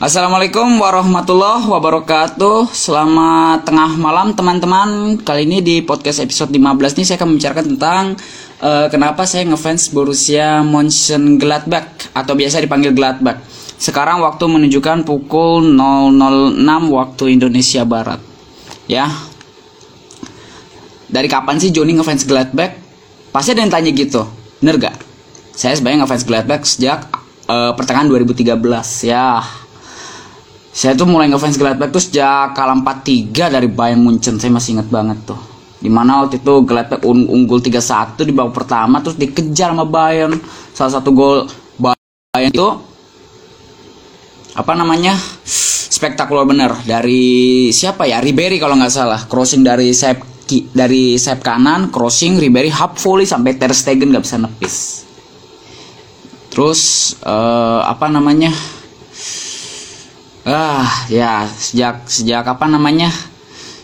Assalamualaikum warahmatullahi wabarakatuh. Selamat tengah malam teman-teman. Kali ini di podcast episode 15 ini saya akan membicarakan tentang uh, Kenapa saya ngefans Borussia Mönchengladbach Atau biasa dipanggil Gladbach. Sekarang waktu menunjukkan pukul 006 waktu Indonesia Barat. Ya. Dari kapan sih Joni ngefans Gladbach? Pasti ada yang tanya gitu. Bener gak? Saya sebenarnya ngefans Gladbach sejak uh, pertengahan 2013 Ya saya tuh mulai ngefans Gladbach tuh sejak kalah 4-3 dari Bayern Munchen. Saya masih ingat banget tuh. Di mana waktu itu Gladbach un unggul 3-1 di babak pertama terus dikejar sama Bayern. Salah satu gol Bayern itu apa namanya spektakuler bener. Dari siapa ya? Ribery kalau nggak salah. Crossing dari sayap dari sayap kanan crossing Ribery half volley sampai Ter Stegen nggak bisa nepis. Terus uh, apa namanya Ah, ya sejak sejak apa namanya?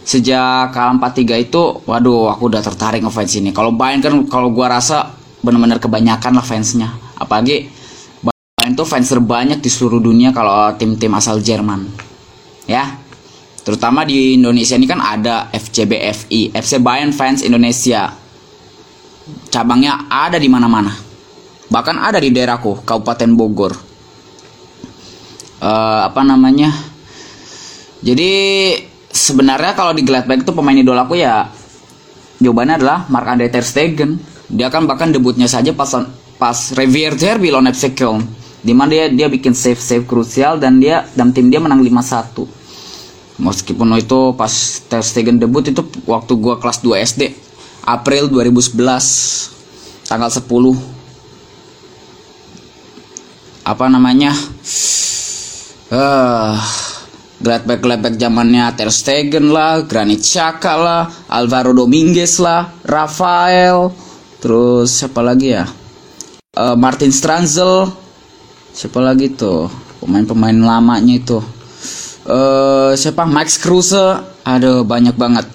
Sejak kalah 4-3 itu, waduh, aku udah tertarik ngefans ini. Kalau Bayern kan kalau gua rasa benar-benar kebanyakan lah fansnya. Apalagi Bayern tuh fans terbanyak di seluruh dunia kalau tim-tim asal Jerman. Ya. Terutama di Indonesia ini kan ada FCBFI, FC Bayern Fans Indonesia. Cabangnya ada di mana-mana. Bahkan ada di daerahku, Kabupaten Bogor uh, apa namanya? Jadi sebenarnya kalau di Gladbach itu pemain idola aku ya jawabannya adalah Mark Andre Ter Stegen. Dia kan bahkan debutnya saja pas pas Revier Derby lawan FC Köln di mana dia dia bikin save save krusial dan dia dan tim dia menang 5-1 meskipun itu pas Ter Stegen debut itu waktu gua kelas 2 SD April 2011 tanggal 10 apa namanya Uh, Gladbach Gladbach zamannya Ter Stegen lah, Granit Xhaka lah, Alvaro Dominguez lah, Rafael, terus siapa lagi ya? Uh, Martin Stranzel, siapa lagi tuh? Pemain-pemain lamanya itu. Uh, siapa? Max Kruse, ada banyak banget.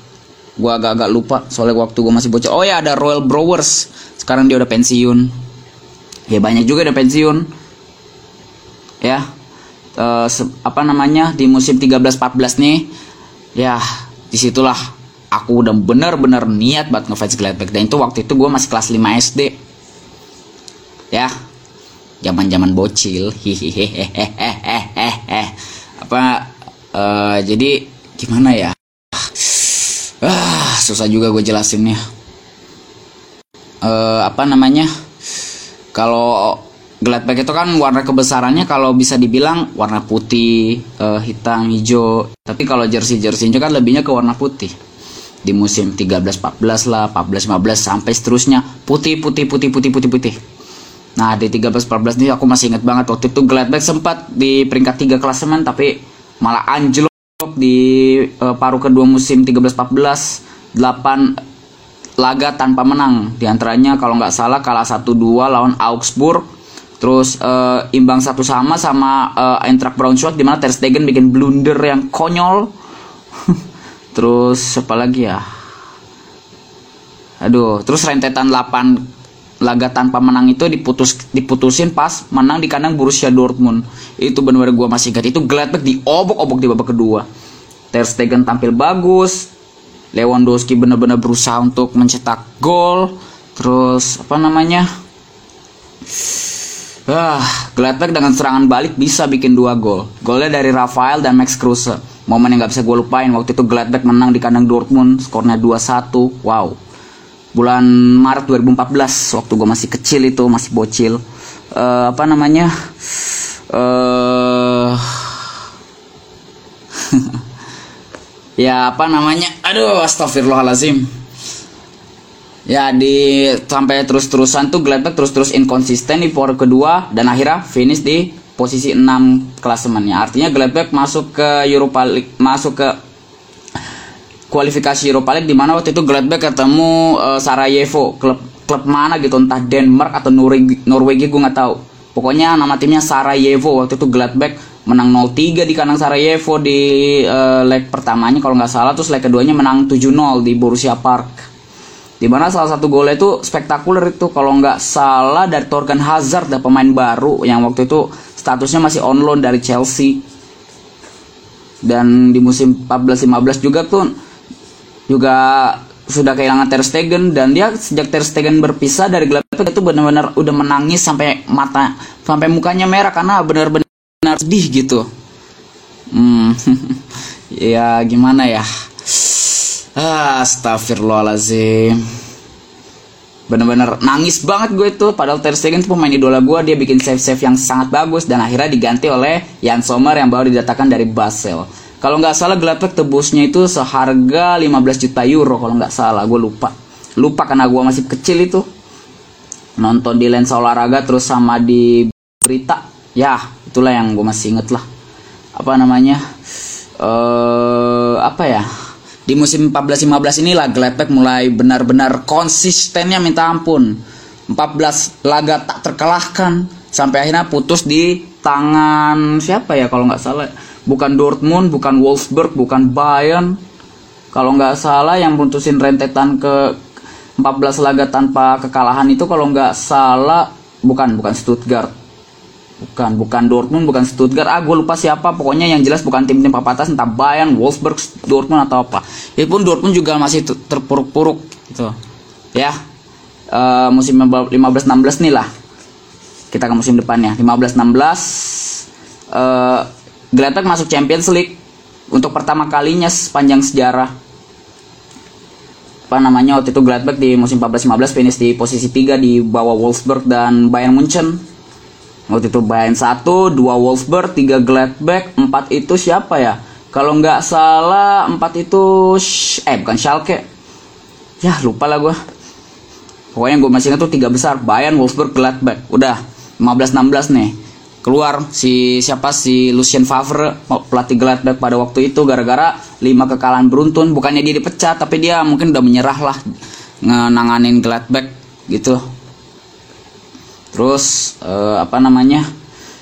Gua agak-agak lupa soalnya waktu gua masih bocah. Oh ya ada Royal Brewers. Sekarang dia udah pensiun. Ya banyak juga udah pensiun. Ya, uh, apa namanya di musim 13-14 nih ya di situlah aku udah bener-bener niat buat ngefans Gladbach dan itu waktu itu gue masih kelas 5 SD ya zaman-zaman bocil. Hihihehehehehe apa uh, jadi gimana ya? Ah susah juga gue jelasinnya. Uh, apa namanya? Kalau Gladbach itu kan warna kebesarannya kalau bisa dibilang warna putih, uh, hitam, hijau. Tapi kalau jersey jersey itu kan lebihnya ke warna putih. Di musim 13-14 lah, 14-15 sampai seterusnya putih, putih, putih, putih, putih, putih. Nah di 13-14 ini aku masih ingat banget waktu itu Gladbach sempat di peringkat 3 klasemen tapi malah anjlok di uh, paruh kedua musim 13-14 8 laga tanpa menang. Di antaranya kalau nggak salah kalah 1-2 lawan Augsburg Terus uh, imbang satu sama sama uh, Eintracht Braunschweig di mana Ter Stegen bikin blunder yang konyol. terus apa lagi ya? Aduh, terus rentetan 8 laga tanpa menang itu diputus diputusin pas menang di kandang Borussia Dortmund. Itu benar-benar gua masih ingat. Itu Gladbach diobok-obok di babak kedua. Ter Stegen tampil bagus. Lewandowski benar-benar berusaha untuk mencetak gol. Terus apa namanya? Wah, Gladbach dengan serangan balik bisa bikin dua gol. Golnya dari Rafael dan Max Kruse. Momen yang gak bisa gue lupain waktu itu Gladbach menang di kandang Dortmund, skornya 2-1. Wow. Bulan Maret 2014, waktu gue masih kecil itu, masih bocil. Uh, apa namanya? Uh, ya apa namanya? Aduh, astagfirullahalazim ya di sampai terus-terusan tuh Gladbach terus-terus inkonsisten di power kedua dan akhirnya finish di posisi 6 klasemennya. Artinya Gladbach masuk ke Europa League, masuk ke kualifikasi Europa League di mana waktu itu Gladbach ketemu uh, Sarajevo, klub klub mana gitu entah Denmark atau Norwegia, Norwegia gue nggak tahu. Pokoknya nama timnya Sarajevo waktu itu Gladbach menang 0-3 di kandang Sarajevo di uh, leg pertamanya kalau nggak salah terus leg keduanya menang 7-0 di Borussia Park Di mana salah satu gol itu spektakuler itu kalau nggak salah dari Torgan Hazard dan pemain baru yang waktu itu statusnya masih on loan dari Chelsea. dan di musim 14-15 juga pun juga sudah kehilangan Ter Stegen dan dia sejak Ter Stegen berpisah dari Gladbach itu benar-benar udah menangis sampai mata sampai mukanya merah karena benar-benar sedih gitu. Hmm, ya gimana ya? Ah, astagfirullahaladzim. Bener-bener nangis banget gue itu padahal Ter Stegen itu pemain idola gue dia bikin save-save yang sangat bagus dan akhirnya diganti oleh Jan Sommer yang baru didatangkan dari Basel kalau nggak salah Gladbach tebusnya itu seharga 15 juta euro kalau nggak salah, gue lupa. Lupa karena gue masih kecil itu. Nonton di lensa olahraga terus sama di berita. Ya, itulah yang gue masih inget lah. Apa namanya? uh, apa ya? Di musim 14-15 inilah Gladbach mulai benar-benar konsistennya minta ampun. 14 laga tak terkalahkan sampai akhirnya putus di tangan siapa ya kalau nggak salah bukan Dortmund, bukan Wolfsburg, bukan Bayern. Kalau nggak salah yang putusin rentetan ke 14 laga tanpa kekalahan itu kalau nggak salah bukan bukan Stuttgart. Bukan, bukan Dortmund, bukan Stuttgart. Ah, gue lupa siapa. Pokoknya yang jelas bukan tim-tim papan atas, entah Bayern, Wolfsburg, Dortmund atau apa. Itu pun Dortmund juga masih terpuruk-puruk gitu. Ya. Uh, musim 15-16 nih lah. Kita ke musim depannya. 15-16 uh, Gladbach masuk Champions League untuk pertama kalinya sepanjang sejarah. Apa namanya waktu itu Gladbach di musim 14-15 finish di posisi 3 di bawah Wolfsburg dan Bayern Munchen. Waktu itu Bayern 1, 2 Wolfsburg, 3 Gladbach, 4 itu siapa ya? Kalau nggak salah 4 itu eh bukan Schalke. Ya lupa lah gue. Pokoknya gue masih ingat tuh tiga besar Bayern, Wolfsburg, Gladbach. Udah 15-16 nih keluar si siapa si Lucien Favre pelatih Gladbach pada waktu itu gara-gara lima kekalahan beruntun bukannya dia dipecat tapi dia mungkin udah menyerah lah nanganin Gladbach gitu terus uh, apa namanya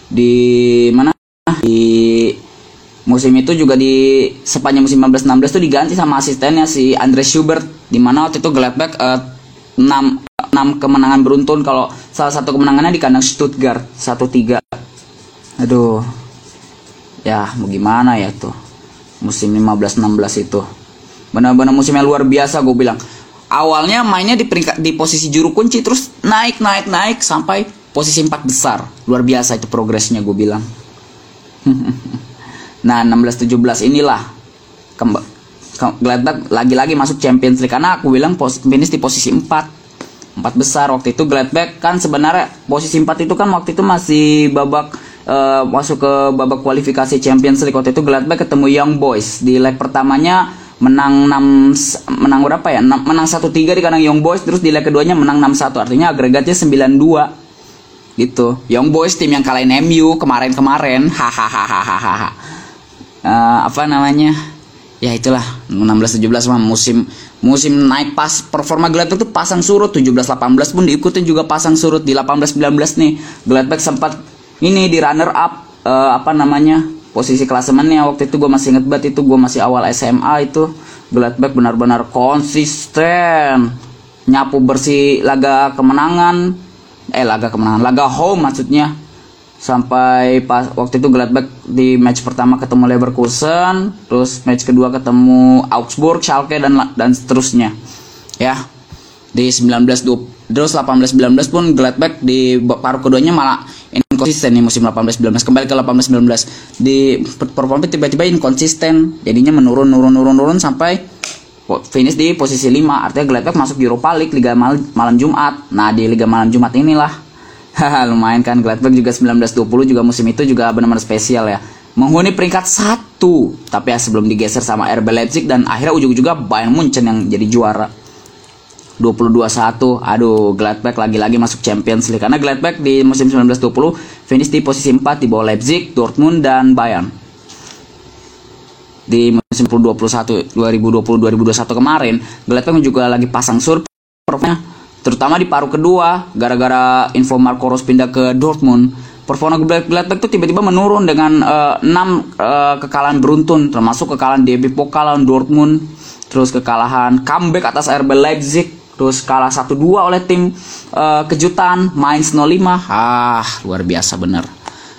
di mana di musim itu juga di sepanjang musim 15-16 itu diganti sama asistennya si Andre Schubert di mana waktu itu Gladbach uh, 6 6 kemenangan beruntun kalau salah satu kemenangannya di kandang Stuttgart 1-3 aduh ya mau gimana ya tuh musim 15-16 itu. Benar-benar musimnya luar biasa gue bilang awalnya mainnya di peringkat di posisi juru kunci terus naik naik naik sampai posisi empat besar. Luar biasa itu progresnya gue bilang. Nah 16-17 inilah. Lagi-lagi masuk Champions League karena aku bilang finish di posisi 4 empat besar waktu itu Gladbach kan sebenarnya posisi 4 itu kan waktu itu masih babak uh, masuk ke babak kualifikasi Champions League. Waktu itu Gladbach ketemu Young Boys di leg pertamanya menang 6 menang berapa ya? 6, menang 1-3 di kandang Young Boys terus di leg keduanya menang 6-1 artinya agregatnya 9-2 gitu. Young Boys tim yang kalahin MU kemarin-kemarin hahaha uh, apa namanya? Ya itulah 16 17 mah musim musim naik pas performa Gladbach tuh pasang surut 17 18 pun diikutin juga pasang surut di 18 19 nih. Gladbach sempat ini di runner up uh, apa namanya posisi klasemennya. Waktu itu gue masih inget banget itu gue masih awal SMA itu. Gladbach benar-benar konsisten. Nyapu bersih laga kemenangan. Eh laga kemenangan laga home maksudnya. Sampai pas waktu itu Gladbach di match pertama ketemu Leverkusen terus match kedua ketemu Augsburg Schalke dan dan seterusnya. Ya di 19 terus 18 19 pun Gladbach di paruh keduanya malah inkonsisten nih musim 18-19 kembali ke 18-19 di performa tiba-tiba inkonsisten jadinya menurun nurun nurun nurun sampai finish di posisi 5 artinya Gladbach masuk Europa League Liga Mal malam Jumat. Nah di Liga malam Jumat inilah. Lumayan kan. Gladbach juga 19-20 juga musim itu juga benar-benar spesial ya. Menghuni peringkat satu. Tapi ya sebelum digeser sama RB Leipzig dan akhirnya ujung-ujungnya Bayern Munchen yang jadi juara 22-1 aduh Gladbach lagi-lagi masuk Champions League. Karena Gladbach di musim 19-20 finish di posisi 4 di bawah Leipzig, Dortmund dan Bayern. Di musim 2021 2020-2021 kemarin Gladbach juga lagi pasang surf terutama di paruh kedua gara-gara info Marco Rose pindah ke Dortmund. Performa Gladbach tuh tiba-tiba menurun dengan uh, 6 uh, kekalahan beruntun termasuk kekalahan DB Pokal lawan Dortmund terus kekalahan comeback atas RB Leipzig terus kalah 1-2 oleh tim uh, kejutan Mainz 05 ah luar biasa bener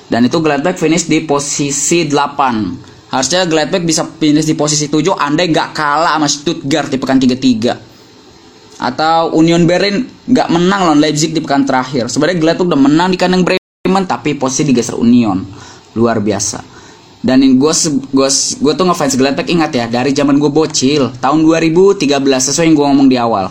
dan itu Gladbach finish di posisi 8 Harusnya Gladbach bisa finish di posisi 7 andai gak kalah sama Stuttgart di pekan 33. Atau Union Berlin gak menang lawan Leipzig di pekan terakhir. Sebenarnya Gladbach udah menang di kandang Bremen tapi posisi digeser Union. Luar biasa. Dan gue gue gue tuh ngefans Gladbach ingat ya dari zaman gue bocil tahun 2013 sesuai yang gue ngomong di awal.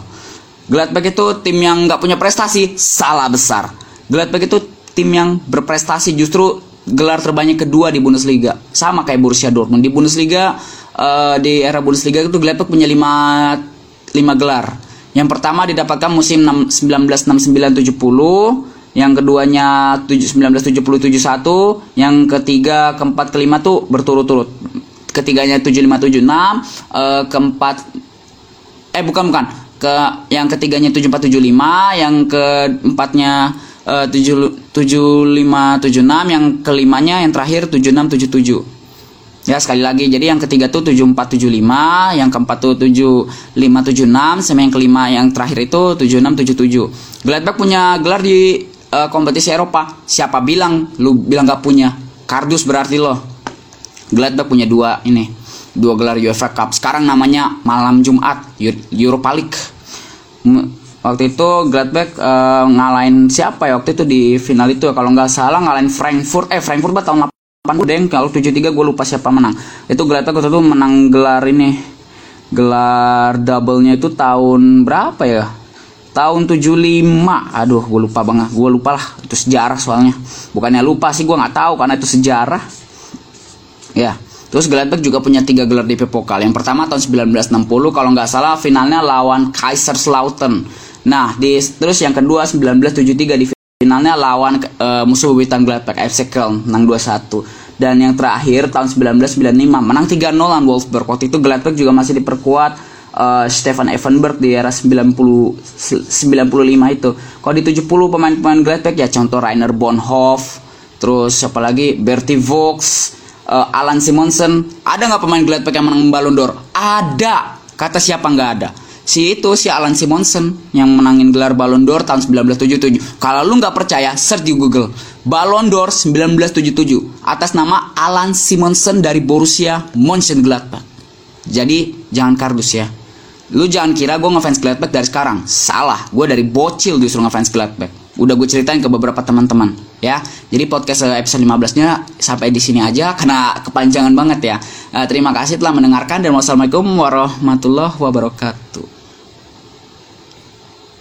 Gladbach itu tim yang gak punya prestasi salah besar. Gladbach itu tim yang berprestasi justru gelar terbanyak kedua di Bundesliga. Sama kayak Borussia Dortmund. Di Bundesliga uh, di era Bundesliga itu Gladbach punya 5 5 gelar. Yang pertama didapatkan musim 1969-70 yang keduanya 1970-71 yang ketiga keempat kelima tuh berturut-turut. Ketiganya 75-76 uh, keempat eh bukan bukan ke yang ketiganya 7475 yang keempatnya lima tujuh enam yang kelimanya yang terakhir tujuh enam tujuh tujuh. Ya sekali lagi jadi yang ketiga tuh tujuh empat tujuh lima yang keempat tuh tujuh lima tujuh enam sama yang kelima yang terakhir itu tujuh enam tujuh tujuh. Gladbach punya gelar di uh, kompetisi Eropa. Siapa bilang? Lu bilang gak punya. Kardus berarti lo Gladbach punya dua ini dua gelar UEFA Cup. Sekarang namanya malam Jumat Europa League. Waktu itu Gladbach uh, ngalahin siapa ya waktu itu di final itu kalau nggak salah ngalahin Frankfurt eh Frankfurt bah tahun 80 deh kalau 73 gue lupa siapa menang. Itu Gladbach waktu itu menang gelar ini gelar double-nya itu tahun berapa ya? Tahun 75 aduh gue lupa banget gue lupa lah itu sejarah soalnya. Bukannya lupa sih gue nggak tahu karena itu sejarah. Ya Terus Gladbach juga punya tiga gelar DP Pokal. Yang pertama tahun 1960 kalau nggak salah finalnya lawan Kaiserslautern. Nah, di terus yang kedua 1973 di finalnya lawan uh, musuh bebuyutan Gladbach FC Köln menang 2-1. Dan yang terakhir tahun 1995 menang 3-0 lawan Wolfsburg. Waktu itu Gladbach juga masih diperkuat uh, Stefan Effenberg di era 90 95 itu. Kalau di 70 pemain-pemain Gladbach ya contoh Rainer Bonhoff, terus siapa lagi Bertie Vogts, uh, Alan Simonsen. Ada nggak pemain Gladbach yang menang Ballon d'Or? Ada. Kata siapa nggak ada? si itu si Alan Simonsen yang menangin gelar Ballon d'Or tahun 1977. Kalau lu nggak percaya, search di Google. Ballon d'Or 1977 atas nama Alan Simonsen dari Borussia Mönchengladbach. Jadi jangan kardus ya. Lu jangan kira gue ngefans Gladbach dari sekarang. Salah, gue dari bocil justru ngefans Gladbach. Udah gue ceritain ke beberapa teman-teman ya. Jadi podcast episode 15-nya sampai di sini aja karena kepanjangan banget ya. Uh, terima kasih telah mendengarkan dan wassalamualaikum warahmatullahi wabarakatuh.